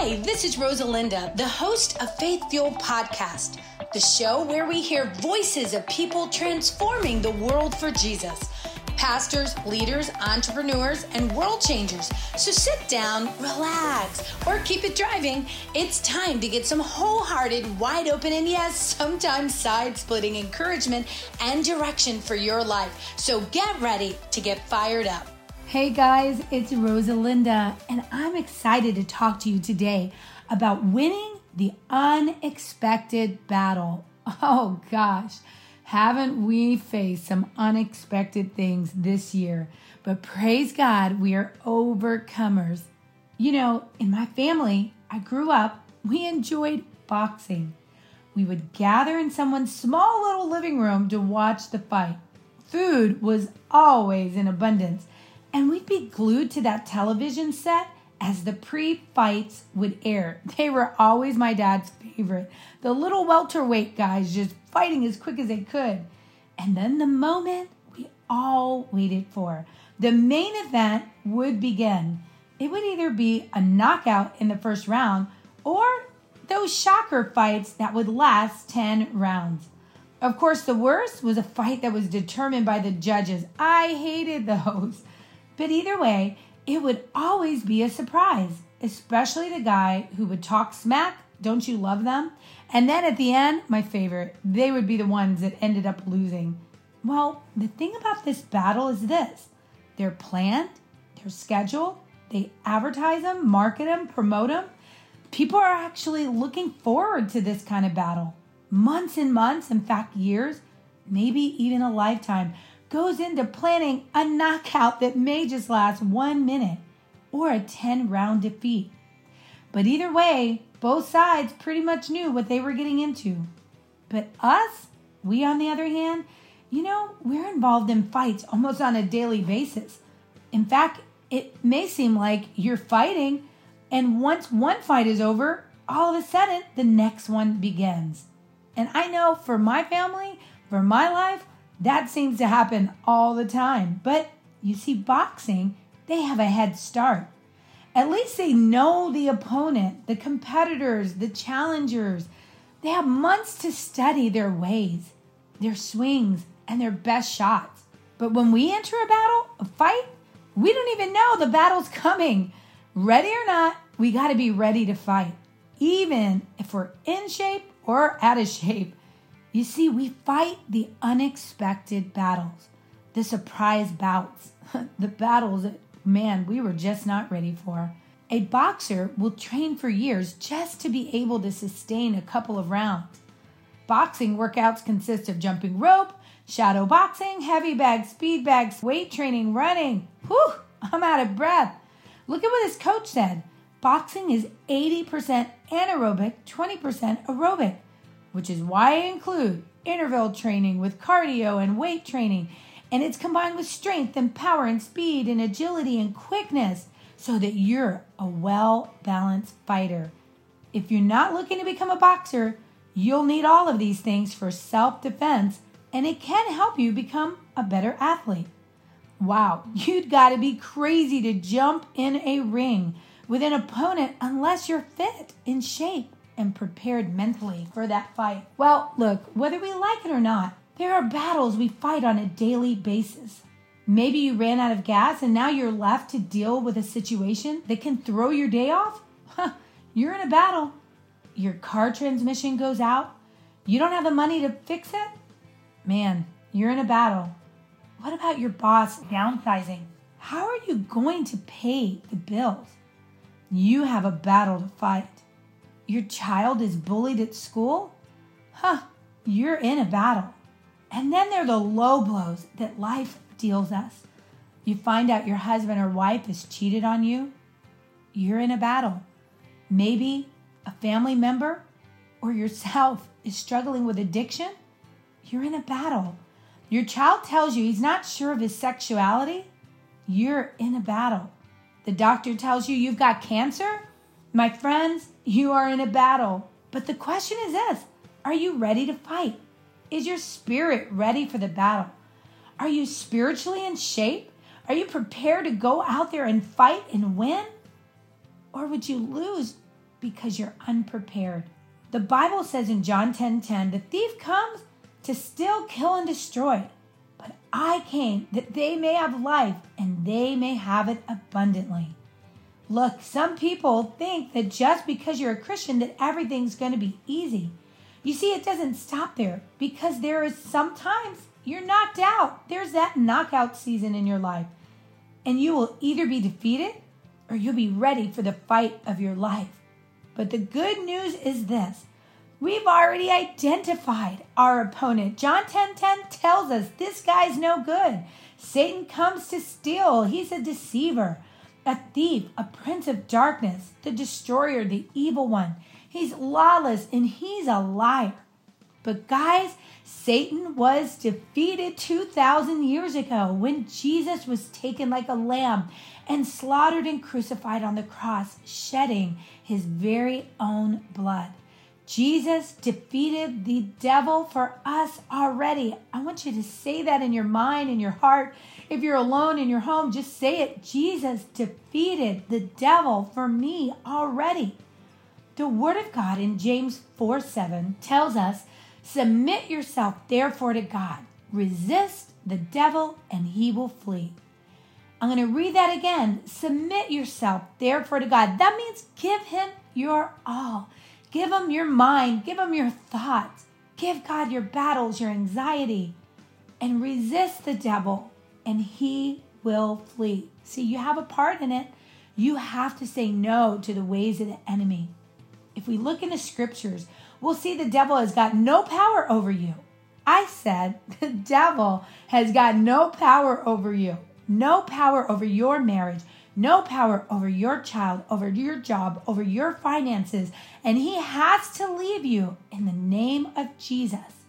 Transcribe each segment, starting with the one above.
Hi, this is Rosalinda, the host of Faith Fuel Podcast, the show where we hear voices of people transforming the world for Jesus. Pastors, leaders, entrepreneurs, and world changers. So sit down, relax, or keep it driving. It's time to get some wholehearted, wide open, and yes, sometimes side splitting encouragement and direction for your life. So get ready to get fired up. Hey guys, it's Rosalinda, and I'm excited to talk to you today about winning the unexpected battle. Oh gosh, haven't we faced some unexpected things this year? But praise God, we are overcomers. You know, in my family, I grew up, we enjoyed boxing. We would gather in someone's small little living room to watch the fight. Food was always in abundance and we'd be glued to that television set as the pre fights would air. They were always my dad's favorite. The little welterweight guys just fighting as quick as they could. And then the moment we all waited for the main event would begin. It would either be a knockout in the first round or those shocker fights that would last 10 rounds. Of course, the worst was a fight that was determined by the judges. I hated those. But either way, it would always be a surprise, especially the guy who would talk smack. Don't you love them? And then at the end, my favorite, they would be the ones that ended up losing. Well, the thing about this battle is this they're planned, they're scheduled, they advertise them, market them, promote them. People are actually looking forward to this kind of battle. Months and months, in fact, years, maybe even a lifetime goes into planning a knockout that may just last one minute or a 10 round defeat. But either way, both sides pretty much knew what they were getting into. But us, we on the other hand, you know, we're involved in fights almost on a daily basis. In fact, it may seem like you're fighting, and once one fight is over, all of a sudden the next one begins. And I know for my family, for my life, that seems to happen all the time. But you see, boxing, they have a head start. At least they know the opponent, the competitors, the challengers. They have months to study their ways, their swings, and their best shots. But when we enter a battle, a fight, we don't even know the battle's coming. Ready or not, we got to be ready to fight, even if we're in shape or out of shape. You see, we fight the unexpected battles, the surprise bouts, the battles that, man, we were just not ready for. A boxer will train for years just to be able to sustain a couple of rounds. Boxing workouts consist of jumping rope, shadow boxing, heavy bags, speed bags, weight training, running. Whew, I'm out of breath. Look at what his coach said. Boxing is 80% anaerobic, 20% aerobic which is why I include interval training with cardio and weight training. And it's combined with strength and power and speed and agility and quickness so that you're a well balanced fighter. If you're not looking to become a boxer, you'll need all of these things for self defense, and it can help you become a better athlete. Wow, you'd got to be crazy to jump in a ring with an opponent unless you're fit, in shape, and prepared mentally for that fight. Well, look, whether we like it or not, there are battles we fight on a daily basis. Maybe you ran out of gas and now you're left to deal with a situation that can throw your day off. Huh, you're in a battle. Your car transmission goes out. You don't have the money to fix it. Man, you're in a battle. What about your boss downsizing? How are you going to pay the bills? You have a battle to fight. Your child is bullied at school? Huh, you're in a battle. And then there are the low blows that life deals us. You find out your husband or wife has cheated on you. You're in a battle. Maybe a family member or yourself is struggling with addiction. You're in a battle. Your child tells you he's not sure of his sexuality. You're in a battle. The doctor tells you you've got cancer. My friends, you are in a battle. But the question is this Are you ready to fight? Is your spirit ready for the battle? Are you spiritually in shape? Are you prepared to go out there and fight and win? Or would you lose because you're unprepared. The Bible says in John 10:10, 10, 10, the thief comes to steal, kill, and destroy. But I came that they may have life and they may have it abundantly. Look, some people think that just because you're a Christian that everything's going to be easy. You see, it doesn't stop there because there is sometimes you're knocked out. There's that knockout season in your life. And you will either be defeated or you'll be ready for the fight of your life. But the good news is this we've already identified our opponent. John 10 10 tells us this guy's no good. Satan comes to steal, he's a deceiver, a thief, a prince of darkness, the destroyer, the evil one. He's lawless and he's a liar. But guys, Satan was defeated 2,000 years ago when Jesus was taken like a lamb and slaughtered and crucified on the cross, shedding his very own blood. Jesus defeated the devil for us already. I want you to say that in your mind, in your heart. If you're alone in your home, just say it. Jesus defeated the devil for me already. The Word of God in James 4 7 tells us Submit yourself, therefore, to God. Resist the devil, and he will flee. I'm going to read that again. Submit yourself, therefore, to God. That means give him your all. Give him your mind. Give him your thoughts. Give God your battles, your anxiety, and resist the devil, and he will flee. See, you have a part in it. You have to say no to the ways of the enemy. If we look in the scriptures, we'll see the devil has got no power over you. I said the devil has got no power over you, no power over your marriage, no power over your child, over your job, over your finances, and he has to leave you in the name of Jesus.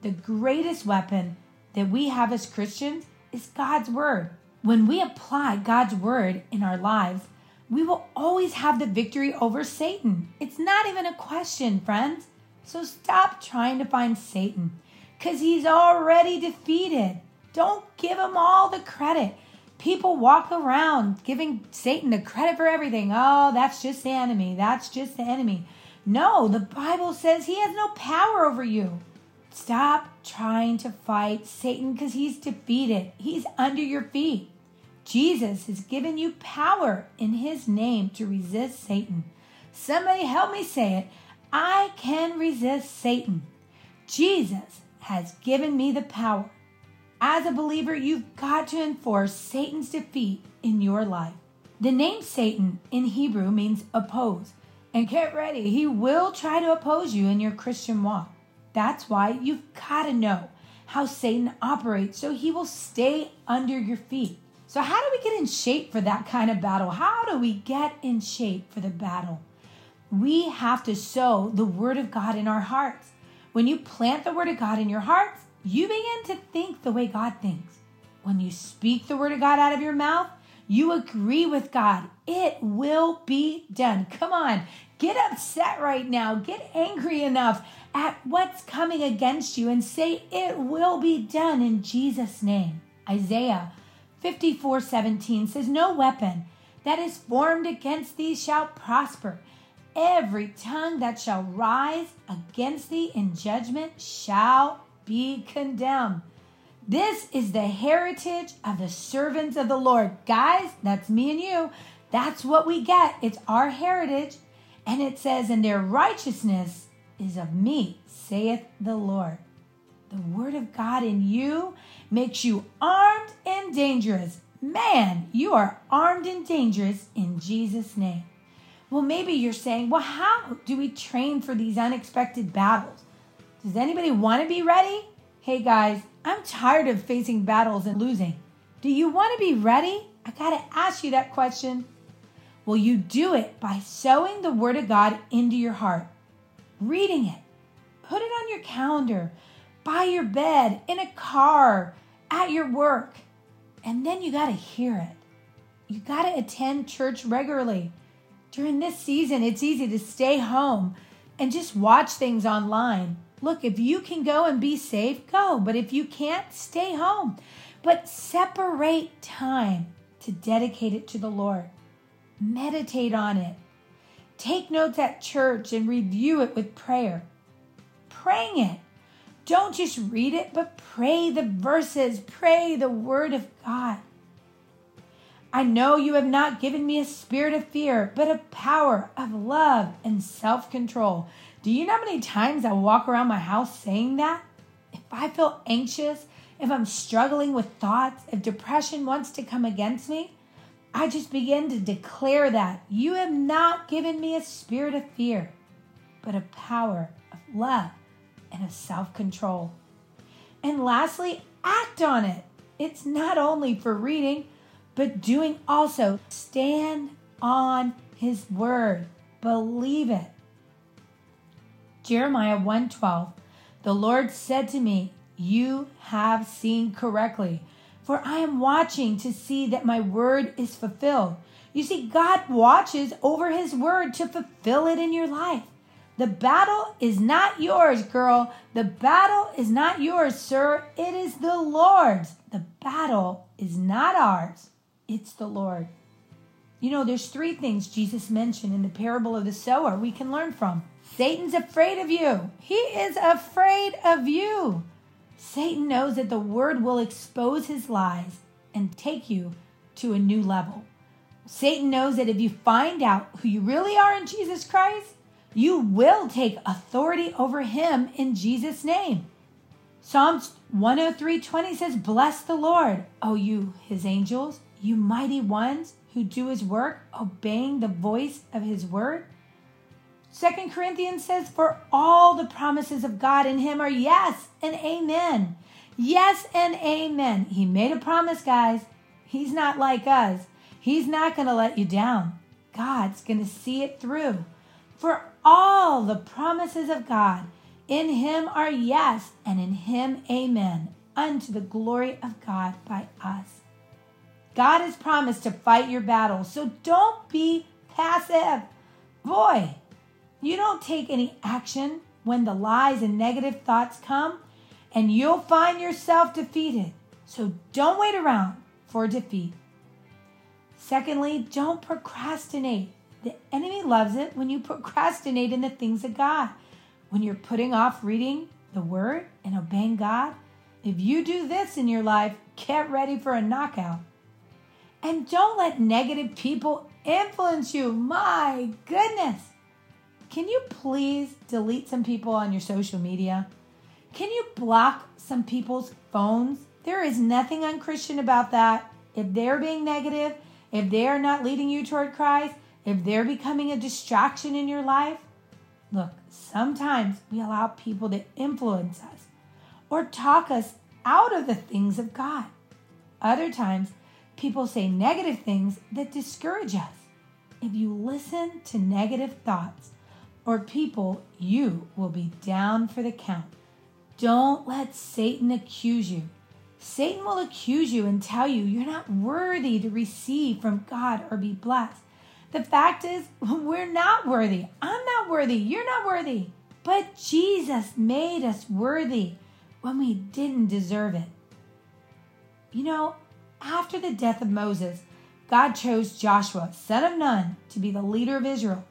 The greatest weapon that we have as Christians is God's word. When we apply God's word in our lives, we will always have the victory over Satan. It's not even a question, friends. So stop trying to find Satan because he's already defeated. Don't give him all the credit. People walk around giving Satan the credit for everything. Oh, that's just the enemy. That's just the enemy. No, the Bible says he has no power over you. Stop trying to fight Satan because he's defeated. He's under your feet. Jesus has given you power in his name to resist Satan. Somebody help me say it. I can resist Satan. Jesus has given me the power. As a believer, you've got to enforce Satan's defeat in your life. The name Satan in Hebrew means oppose. And get ready, he will try to oppose you in your Christian walk. That's why you've got to know how Satan operates so he will stay under your feet. So, how do we get in shape for that kind of battle? How do we get in shape for the battle? We have to sow the Word of God in our hearts. When you plant the Word of God in your hearts, you begin to think the way God thinks. When you speak the Word of God out of your mouth, you agree with God. It will be done. Come on, get upset right now. Get angry enough at what's coming against you and say, It will be done in Jesus' name. Isaiah 54 17 says, No weapon that is formed against thee shall prosper. Every tongue that shall rise against thee in judgment shall be condemned. This is the heritage of the servants of the Lord. Guys, that's me and you. That's what we get. It's our heritage. And it says, And their righteousness is of me, saith the Lord. The word of God in you makes you armed and dangerous. Man, you are armed and dangerous in Jesus' name. Well, maybe you're saying, well, how do we train for these unexpected battles? Does anybody want to be ready? Hey guys, I'm tired of facing battles and losing. Do you want to be ready? I got to ask you that question. Well, you do it by sowing the Word of God into your heart, reading it, put it on your calendar, by your bed, in a car, at your work. And then you got to hear it. You got to attend church regularly. During this season, it's easy to stay home and just watch things online. Look, if you can go and be safe, go. But if you can't, stay home. But separate time to dedicate it to the Lord. Meditate on it. Take notes at church and review it with prayer. Praying it. Don't just read it, but pray the verses, pray the word of God. I know you have not given me a spirit of fear, but a power of love and self control. Do you know how many times I walk around my house saying that? If I feel anxious, if I'm struggling with thoughts, if depression wants to come against me, I just begin to declare that you have not given me a spirit of fear, but a power of love and of self control. And lastly, act on it. It's not only for reading, but doing also. Stand on his word. Believe it. Jeremiah 1:12 The Lord said to me, "You have seen correctly, for I am watching to see that my word is fulfilled." You see, God watches over his word to fulfill it in your life. The battle is not yours, girl. The battle is not yours, sir. It is the Lord's. The battle is not ours. It's the Lord. You know, there's three things Jesus mentioned in the parable of the sower we can learn from. Satan's afraid of you. He is afraid of you. Satan knows that the word will expose his lies and take you to a new level. Satan knows that if you find out who you really are in Jesus Christ, you will take authority over him in Jesus' name. Psalms 103:20 says, "Bless the Lord, O you his angels, you mighty ones who do his work, obeying the voice of his word. Second Corinthians says, For all the promises of God in him are yes and amen. Yes and amen. He made a promise, guys. He's not like us. He's not going to let you down. God's going to see it through. For all the promises of God in him are yes, and in him amen, unto the glory of God by us. God has promised to fight your battle, so don't be passive. Boy, you don't take any action when the lies and negative thoughts come, and you'll find yourself defeated. So don't wait around for defeat. Secondly, don't procrastinate. The enemy loves it when you procrastinate in the things of God. When you're putting off reading the word and obeying God, if you do this in your life, get ready for a knockout. And don't let negative people influence you. My goodness. Can you please delete some people on your social media? Can you block some people's phones? There is nothing unchristian about that. If they're being negative, if they're not leading you toward Christ, if they're becoming a distraction in your life, look, sometimes we allow people to influence us or talk us out of the things of God. Other times, People say negative things that discourage us. If you listen to negative thoughts or people, you will be down for the count. Don't let Satan accuse you. Satan will accuse you and tell you you're not worthy to receive from God or be blessed. The fact is, we're not worthy. I'm not worthy. You're not worthy. But Jesus made us worthy when we didn't deserve it. You know, after the death of Moses, God chose Joshua, son of Nun, to be the leader of Israel.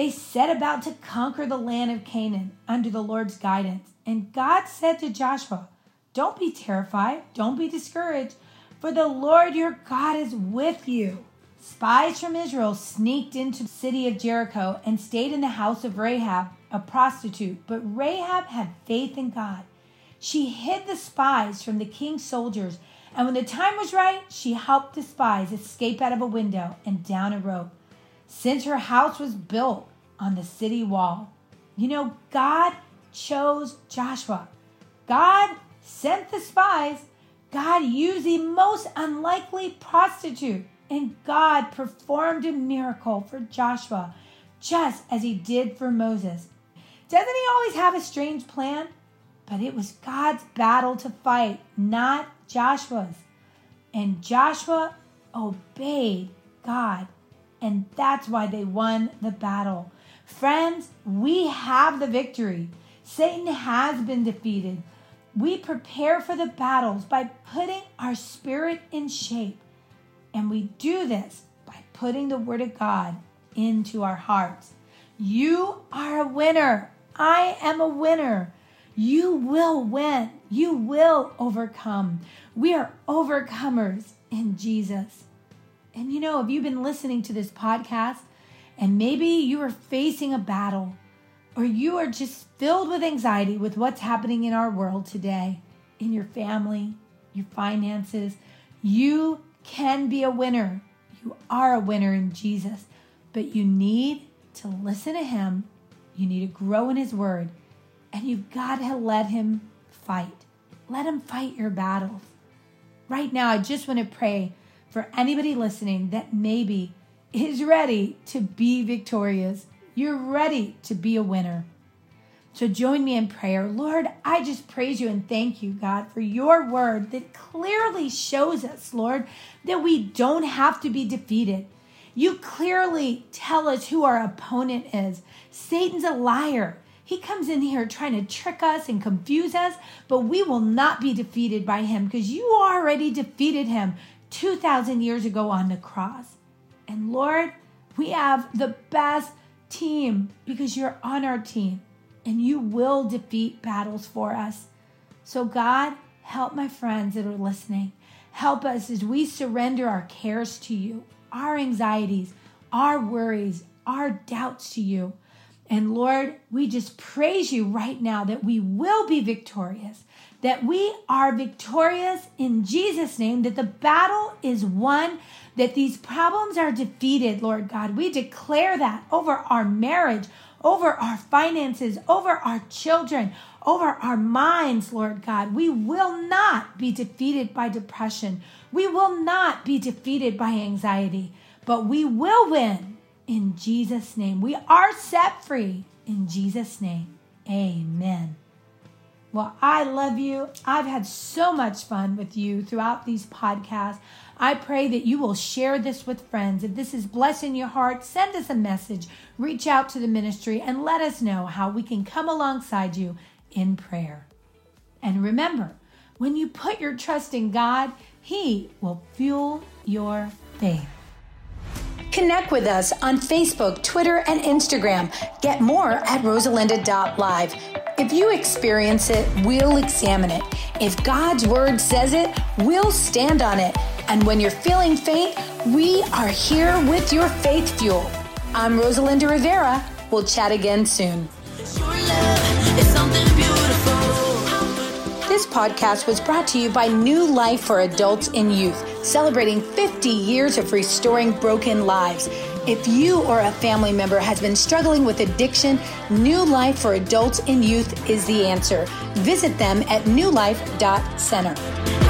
They set about to conquer the land of Canaan under the Lord's guidance. And God said to Joshua, Don't be terrified, don't be discouraged, for the Lord your God is with you. Spies from Israel sneaked into the city of Jericho and stayed in the house of Rahab, a prostitute. But Rahab had faith in God. She hid the spies from the king's soldiers and when the time was right, she helped the spies escape out of a window and down a rope. Since her house was built on the city wall, you know, God chose Joshua. God sent the spies. God used the most unlikely prostitute. And God performed a miracle for Joshua, just as he did for Moses. Doesn't he always have a strange plan? But it was God's battle to fight, not Joshua's. And Joshua obeyed God. And that's why they won the battle. Friends, we have the victory. Satan has been defeated. We prepare for the battles by putting our spirit in shape. And we do this by putting the Word of God into our hearts. You are a winner. I am a winner. You will win. You will overcome. We are overcomers in Jesus. And you know, if you've been listening to this podcast and maybe you are facing a battle or you are just filled with anxiety with what's happening in our world today, in your family, your finances, you can be a winner. You are a winner in Jesus, but you need to listen to Him. You need to grow in His Word, and you've got to let Him fight. Let Him fight your battles. Right now, I just want to pray for anybody listening that maybe is ready to be victorious. You're ready to be a winner. So join me in prayer. Lord, I just praise you and thank you, God, for your word that clearly shows us, Lord, that we don't have to be defeated. You clearly tell us who our opponent is. Satan's a liar. He comes in here trying to trick us and confuse us, but we will not be defeated by him because you already defeated him 2,000 years ago on the cross. And Lord, we have the best team because you're on our team and you will defeat battles for us. So, God, help my friends that are listening. Help us as we surrender our cares to you, our anxieties, our worries, our doubts to you. And Lord, we just praise you right now that we will be victorious, that we are victorious in Jesus' name, that the battle is won, that these problems are defeated, Lord God. We declare that over our marriage, over our finances, over our children, over our minds, Lord God. We will not be defeated by depression. We will not be defeated by anxiety, but we will win in Jesus' name. We are set free in Jesus' name. Amen. Well, I love you. I've had so much fun with you throughout these podcasts. I pray that you will share this with friends. If this is blessing your heart, send us a message, reach out to the ministry, and let us know how we can come alongside you in prayer. And remember, when you put your trust in God, He will fuel your faith. Connect with us on Facebook, Twitter, and Instagram. Get more at rosalinda.live. If you experience it, we'll examine it. If God's word says it, we'll stand on it. And when you're feeling faint, we are here with your faith fuel. I'm Rosalinda Rivera. We'll chat again soon. This podcast was brought to you by New Life for Adults and Youth, celebrating 50 years of restoring broken lives. If you or a family member has been struggling with addiction, New Life for Adults and Youth is the answer. Visit them at newlife.center.